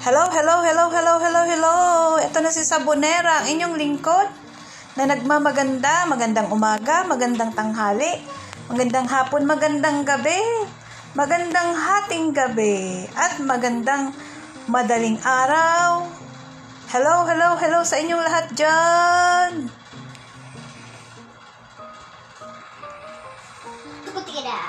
Hello, hello, hello, hello, hello, hello. Ito na si Sabonera, ang inyong lingkod na nagmamaganda, magandang umaga, magandang tanghali, magandang hapon, magandang gabi, magandang hating gabi, at magandang madaling araw. Hello, hello, hello sa inyong lahat dyan. Tukutin ka.